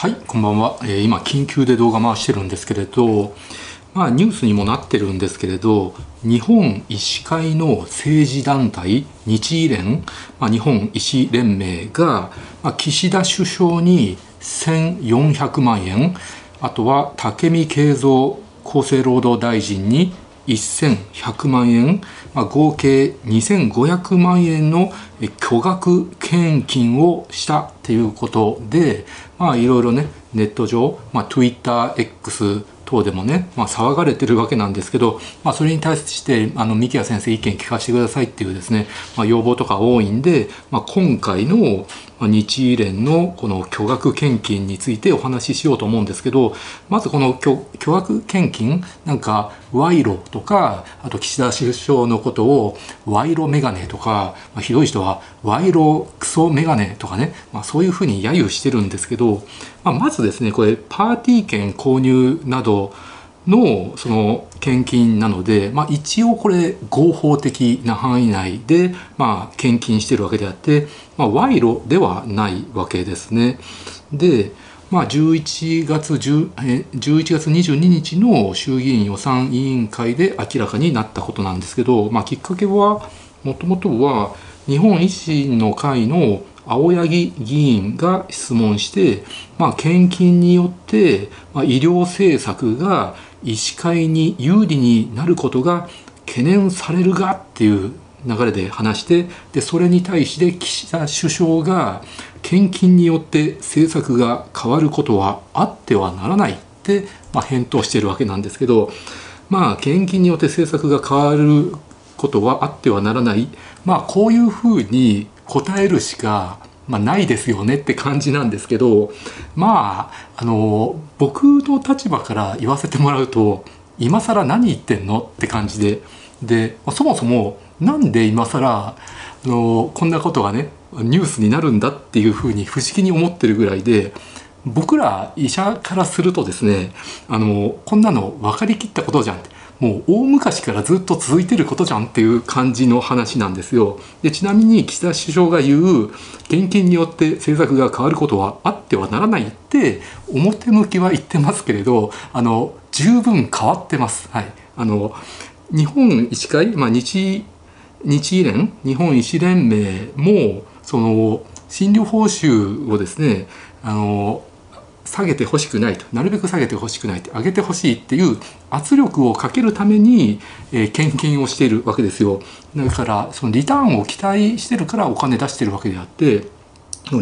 はいこんばんは、えー、今緊急で動画回してるんですけれどまあニュースにもなってるんですけれど日本医師会の政治団体日医連、まあ、日本医師連盟が、まあ、岸田首相に1400万円あとは武見敬三厚生労働大臣に1100万円、まあ、合計2500万円の巨額献金をしたっていうことで、まあ、いろいろねネット上、まあ、TwitterX 等でもね、まあ、騒がれてるわけなんですけど、まあ、それに対してあの三木谷先生意見聞かせてくださいっていうですね、まあ、要望とか多いんで、まあ、今回の日医連のこの巨額献金についてお話ししようと思うんですけどまずこの巨額献金なんか賄賂とかあと岸田首相のことを賄賂メガネとか、まあ、ひどい人は賄賂クソメガネとかね、まあ、そういうふうに揶揄してるんですけど、まあ、まずですねこれパーティー券購入などのその献金なので、まあ、一応これ合法的な範囲内で、まあ、献金してるわけであって、まあ、賄賂ではないわけですね。で、まあ、11月10 11月22日の衆議院予算委員会で明らかになったことなんですけど、まあ、きっかけはもともとは日本維新の会の青柳議員が質問して、まあ、献金によって、まあ、医療政策が医師会に有利になることが懸念されるがっていう流れで話してでそれに対して岸田首相が献金によって政策が変わることはあってはならないって、まあ、返答してるわけなんですけどまあ献金によって政策が変わることはあってはならない。まあこういうふうに答えるしかまあ、ないですよねって感じなんですけどまああの僕の立場から言わせてもらうと今更何言ってんのって感じででそもそもなんで今更あのこんなことがねニュースになるんだっていうふうに不思議に思ってるぐらいで僕ら医者からするとですねあのこんなの分かりきったことじゃんって。もう大昔からずっと続いてることじゃんっていう感じの話なんですよ。でちなみに岸田首相が言う献金によって政策が変わることはあってはならないって表向きは言ってますけれどあの十分変わってます。はい、あの日本医師会、まあ、日日医連日本医師連盟もその診療報酬をですねあの下げてほしくないとなるべく下げてほしくないと上げてほしいっていう圧力をかけるために、えー、献金をしているわけですよだからそのリターンを期待してるからお金出してるわけであって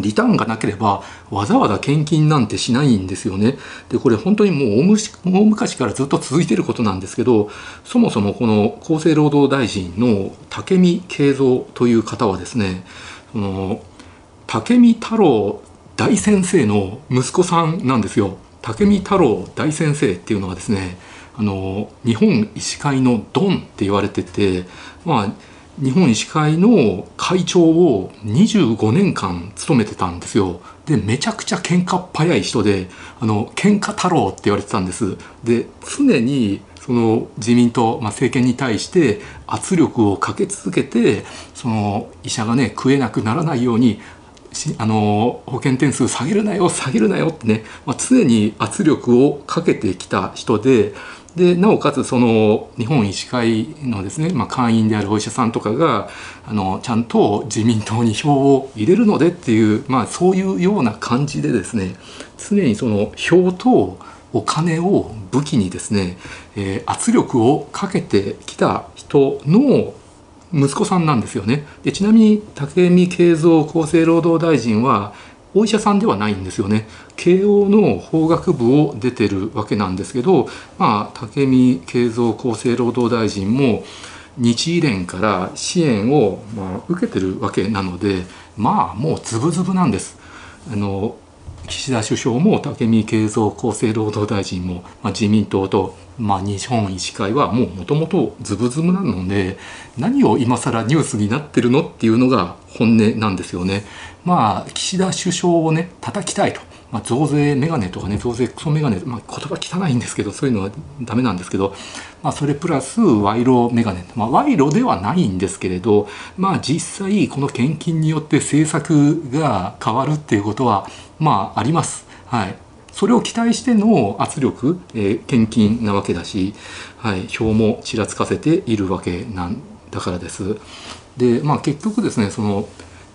リターンがなければわざわざ献金なんてしないんですよね。でこれ本当にもう大昔からずっと続いてることなんですけどそもそもこの厚生労働大臣の武見敬三という方はですねその武見太郎大先生の息子さんなんですよ。武見太郎大先生っていうのはですねあの日本医師会のドンって言われててまあ日本医師会の会長を25年間務めてたんですよ。でめちゃくちゃ喧嘩っ早い人であの喧嘩太郎って言われてたんです。で常にその自民党、まあ、政権に対して圧力をかけ続けてその医者がね食えなくならないようにあの保険点数下げるなよ下げるなよってね、まあ、常に圧力をかけてきた人ででなおかつその日本医師会のですね、まあ、会員であるお医者さんとかがあのちゃんと自民党に票を入れるのでっていう、まあ、そういうような感じでですね常にその票とお金を武器にですね、えー、圧力をかけてきた人の息子さんなんですよねでちなみに武見敬三厚生労働大臣はお医者さんではないんですよね慶応の法学部を出てるわけなんですけど、まあ、武見敬三厚生労働大臣も日医連から支援を、ま、受けてるわけなのでまあもうズブズブなんです。あの岸田首相も武見敬三厚生労働大臣も、まあ、自民党とまあ、日本医師会はもうもともとズブズブなので何を今更ニュースになってるのっていうのが本音なんですよね。まあ岸田首相をね叩きたいと、まあ、増税メガネとかね増税クソメガネ、まあ、言葉汚いんですけどそういうのはダメなんですけど、まあ、それプラス賄賂メガネ、まあ、賄賂ではないんですけれど、まあ、実際この献金によって政策が変わるっていうことはまああります。はいそれを期待しての圧力、えー、献金なわけだし、はい、票もちらつかせているわけなんだからです。で、まあ、結局ですねその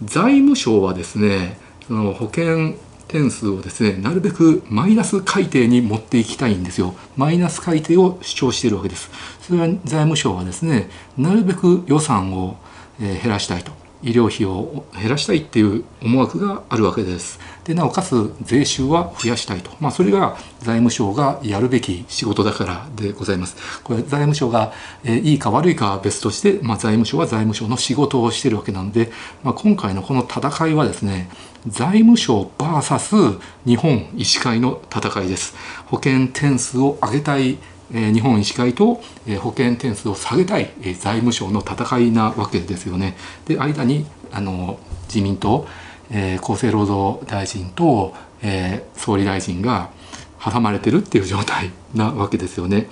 財務省はですねその保険点数をですねなるべくマイナス改定に持っていきたいんですよ。マイナス改定を主張しているわけです。それは財務省はですねなるべく予算を減らしたいと。医療費を減らしたいっていう思惑があるわけです。でなおかつ税収は増やしたいと、まあ、それが財務省がやるべき仕事だからでございます。これ財務省が、えいいか悪いかは別として、まあ、財務省は財務省の仕事をしているわけなので、まあ、今回のこの戦いはですね財務省 VS 日本医師会の戦いです。保険点数を上げたい日本医師会と保険点数を下げたい財務省の戦いなわけですよね。で間にあの自民党、え厚生労働大臣と、え総理大臣が挟まれてるっていう状態なわけですよね。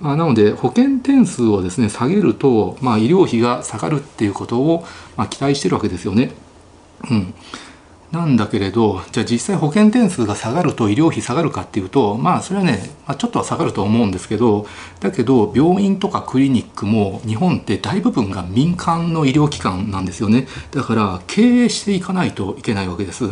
まあ、なので保険点数をですね下げると、まあ、医療費が下がるっていうことを、まあ、期待してるわけですよね。うん、なんだけれどじゃあ実際保険点数が下がると医療費下がるかっていうとまあそれはね、まあ、ちょっとは下がると思うんですけどだけど病院とかクリニックも日本って大部分が民間の医療機関なんですよね。だから経営していかないといけないわけです。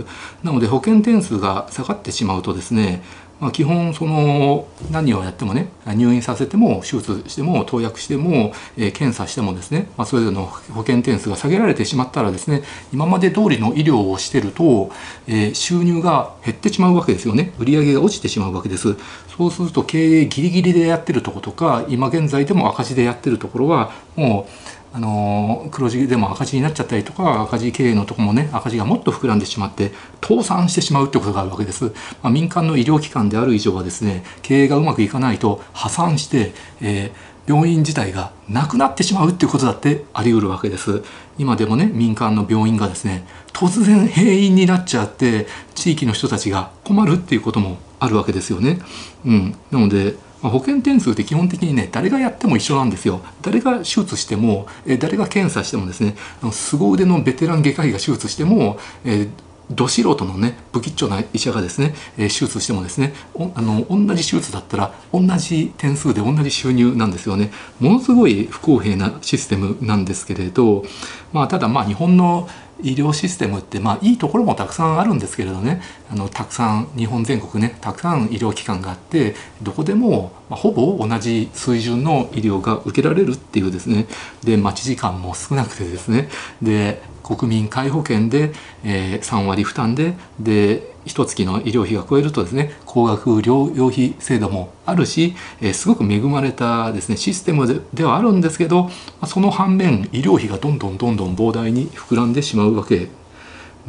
なので保険点数が下がってしまうとですねまあ、基本その何をやってもね入院させても手術しても投薬しても、え、検査してもですね、まあ、それぞれの保険点数が下げられてしまったらですね今まで通りの医療をしてると、え、収入が減ってしまうわけですよね。売上が落ちてしまうわけです。そうすると経営ギリギリでやってるとことか今現在でも赤字でやってるところはもうあの黒字でも赤字になっちゃったりとか赤字経営のとこもね赤字がもっと膨らんでしまって倒産してしまうってことがあるわけです、まあ、民間の医療機関である以上はですね経営がうまくいかないと破産して、えー、病院自体がなくなってしまうっていうことだってあり得るわけです。今でもね民間の病院がですね突然閉院になっちゃって地域の人たちが困るっていうこともあるわけですよね、うん、なので保険点数って基本的にね誰がやっても一緒なんですよ。誰が手術しても誰が検査してもですね凄腕のベテラン外科医が手術しても、えーど素人のね不吉祥な医者がですね、えー、手術してもですねあの同じ手術だったら同じ点数で同じ収入なんですよね。ものすごい不公平なシステムなんですけれど、まあ、ただまあ日本の医療システムってまあいいところもたくさんあるんですけれどね。あのたくさん日本全国ねたくさん医療機関があってどこでも、ま、ほぼ同じ水準の医療が受けられるっていうですね。で待ち時間も少なくてですね。で国民皆保険で、えー、3割負担でで一月の医療費が超えるとですね高額療養費制度もあるし、え、すごく恵まれたですねシステムでではあるんですけどその反面医療費がどんどんどんどん膨大に膨らんでしまうわけ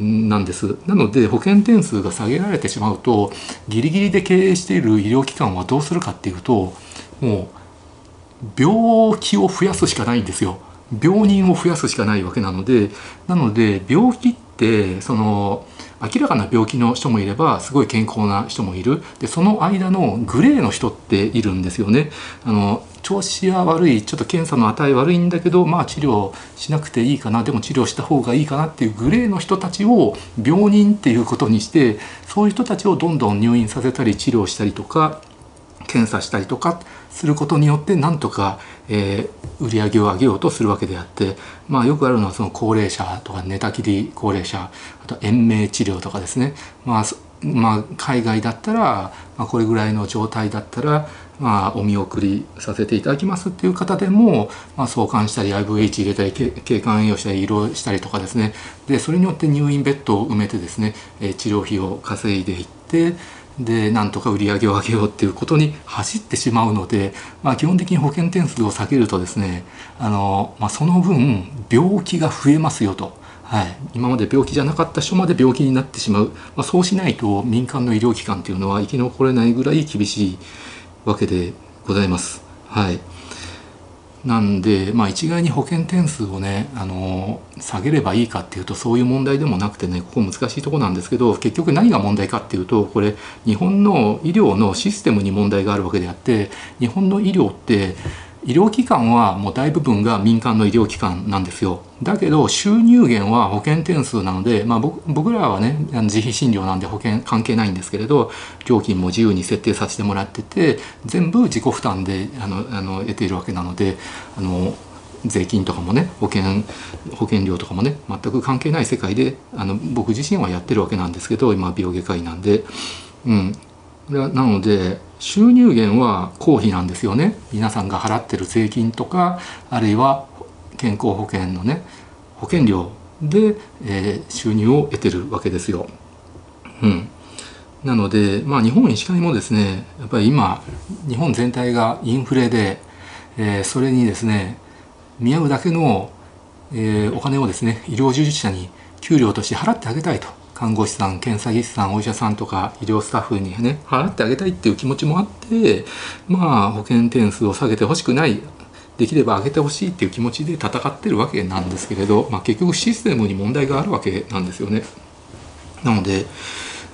なんですなので保険点数が下げられてしまうとギリギリで経営している医療機関はどうするかっていうともう病気を増やすしかないんですよ。病人を増やすしかないわけなのでなので病気ってその明らかな病気の人もいればすごい健康な人もいるでその間のグレーの人っているんですよね。あの調子は悪いちょっと検査の値悪いんだけどまあ治療しなくていいかなでも治療した方がいいかなっていうグレーの人たちを病人っていうことにしてそういう人たちをどんどん入院させたり治療したりとか検査したりとかすることによってなんとか、えー、売り上げを上げようとするわけであって、まあ、よくあるのはその高齢者とか寝たきり高齢者あと延命治療とかですね、まあまあ、海外だったら、まあ、これぐらいの状態だったら、まあ、お見送りさせていただきますっていう方でも、まあ、送還したり IVH 入れたり経管栄養したり移動したりとかですね。でそれによって入院ベッドを埋めてですね、え、治療費を稼いでいってでなんとか売り上げを上げようっていうことに走ってしまうので、まあ、基本的に保険点数を下げるとですねあの、まあ、その分病気が増えますよと。はい、今まで病気じゃなかった人まで病気になってしまう、まあ、そうしないと民間の医療機関っていうのは生き残れないぐらい厳しいわけでございます。はいなんで、まあ、一概に保険点数をねあの下げればいいかっていうとそういう問題でもなくてねここ難しいとこなんですけど結局何が問題かっていうとこれ日本の医療のシステムに問題があるわけであって日本の医療って医療機関はもう大部分が民間の医療機関なんですよ。だけど収入源は保険点数なので、まあ、僕らはね自費診療なんで保険関係ないんですけれど料金も自由に設定させてもらってて全部自己負担であのあの得ているわけなのであの税金とかもね保険保険料とかもね全く関係ない世界であの僕自身はやってるわけなんですけど今病外科医なんで、うん、なので収入源は公費なんですよね。皆さんが払ってる税金とかあるいは健康保険のね保険料で、えー、収入を得てるわけですよ。うん、なので、まあ、日本医師会もですねやっぱり今日本全体がインフレで、えー、それにですね見合うだけの、えー、お金をですね医療従事者に給料として払ってあげたいと。看護師さん検査技師さんお医者さんとか医療スタッフにね払ってあげたいっていう気持ちもあってまあ保険点数を下げてほしくないできれば上げてほしいっていう気持ちで戦ってるわけなんですけれど、まあ、結局システムに問題があるわけなんですよね。なので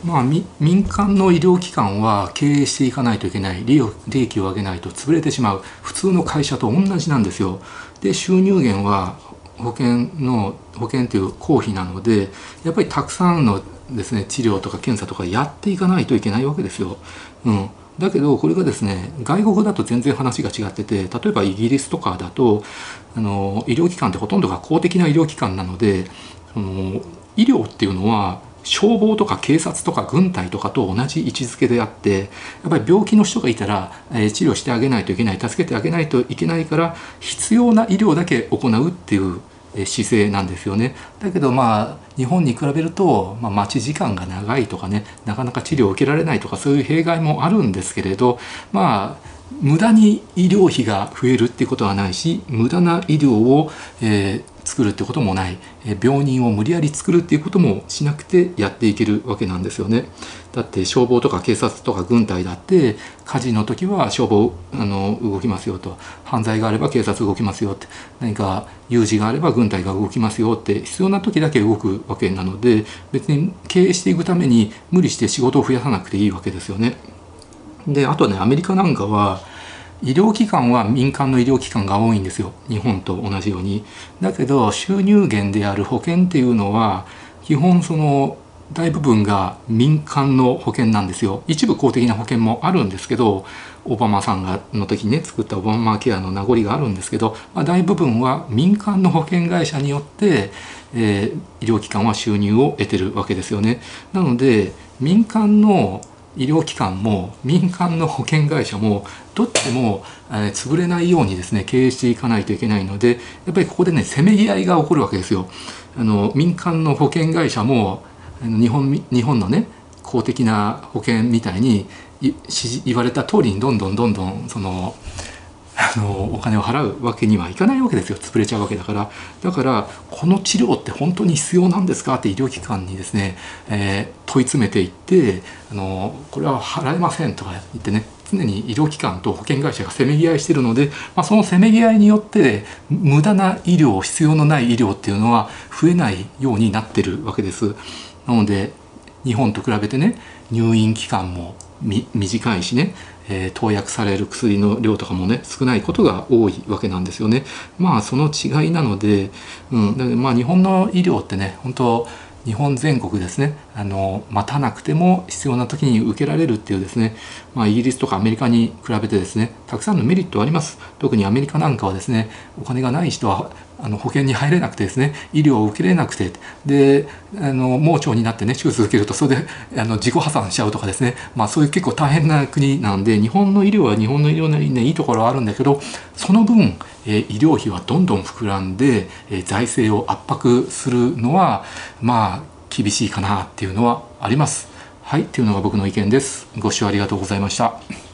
まあ、民間の医療機関は経営していかないといけない利益を上げないと潰れてしまう普通の会社と同じなんですよ。で収入源は保険の保険という公費なのでやっぱりたくさんのですね治療とか検査とかやっていかないといけないわけですよ。うん、だけどこれがですね外国だと全然話が違ってて例えばイギリスとかだとあの医療機関ってほとんどが公的な医療機関なのでその医療っていうのは消防とか警察とか軍隊とかと同じ位置づけであってやっぱり病気の人がいたら、え、治療してあげないといけない助けてあげないといけないから必要な医療だけ行うっていう姿勢なんですよね。だけどまあ日本に比べると、まあ、待ち時間が長いとかねなかなか治療を受けられないとかそういう弊害もあるんですけれどまあ無駄に医療費が増えるっていうことはないし無駄な医療を、えー、作るってこともない、え、病人を無理やり作るっていうこともしなくてやっていけるわけなんですよね。だって消防とか警察とか軍隊だって火事の時は消防あの動きますよと犯罪があれば警察動きますよって何か有事があれば軍隊が動きますよって必要な時だけ動くわけなので別に経営していくために無理して仕事を増やさなくていいわけですよね。であとねアメリカなんかは医療機関は民間の医療機関が多いんですよ日本と同じように。だけど収入源である保険っていうのは基本その大部分が民間の保険なんですよ一部公的な保険もあるんですけどオバマさんがの時にね作ったオバマケアの名残があるんですけど、まあ、大部分は民間の保険会社によって、えー、医療機関は収入を得てるわけですよね。なので民間の医療機関も民間の保険会社もどっちも、えー、潰れないようにですね経営していかないといけないのでやっぱりここでねせめぎ合いが起こるわけですよ。あの民間の保険会社も日本日本のね公的な保険みたいに言われた通りにどんどんどんどんそのあのお金を払うわけにはいかないわけですよ潰れちゃうわけだからだからこの治療って本当に必要なんですかって医療機関にですね、えー、問い詰めていってあのこれは払えませんとか言ってね常に医療機関と保険会社がせめぎ合いしてるので、まあ、そのせめぎ合いによって無駄な医療必要のない医療っていうのは増えないようになってるわけです。なので日本と比べてね入院期間も短いしねえー、投薬される薬の量とかもね少ないことが多いわけなんですよね。まあその違いなので,、うん、まあ日本の医療ってね本当日本全国ですねあの待たなくても必要な時に受けられるっていうですね、まあ、イギリスとかアメリカに比べてですねたくさんのメリットあります。特にアメリカなんかはですねお金がない人はあの保険に入れなくてですね医療を受けれなくてであの盲腸になってね手術受けるとそれであの自己破産しちゃうとかですね。まあそういう結構大変な国なんで日本の医療は日本の医療なりにねいいところはあるんだけどその分、え、医療費はどんどん膨らんで、え、財政を圧迫するのはまあ厳しいかなっていうのはあります。はい、というのが僕の意見です。ご視聴ありがとうございました。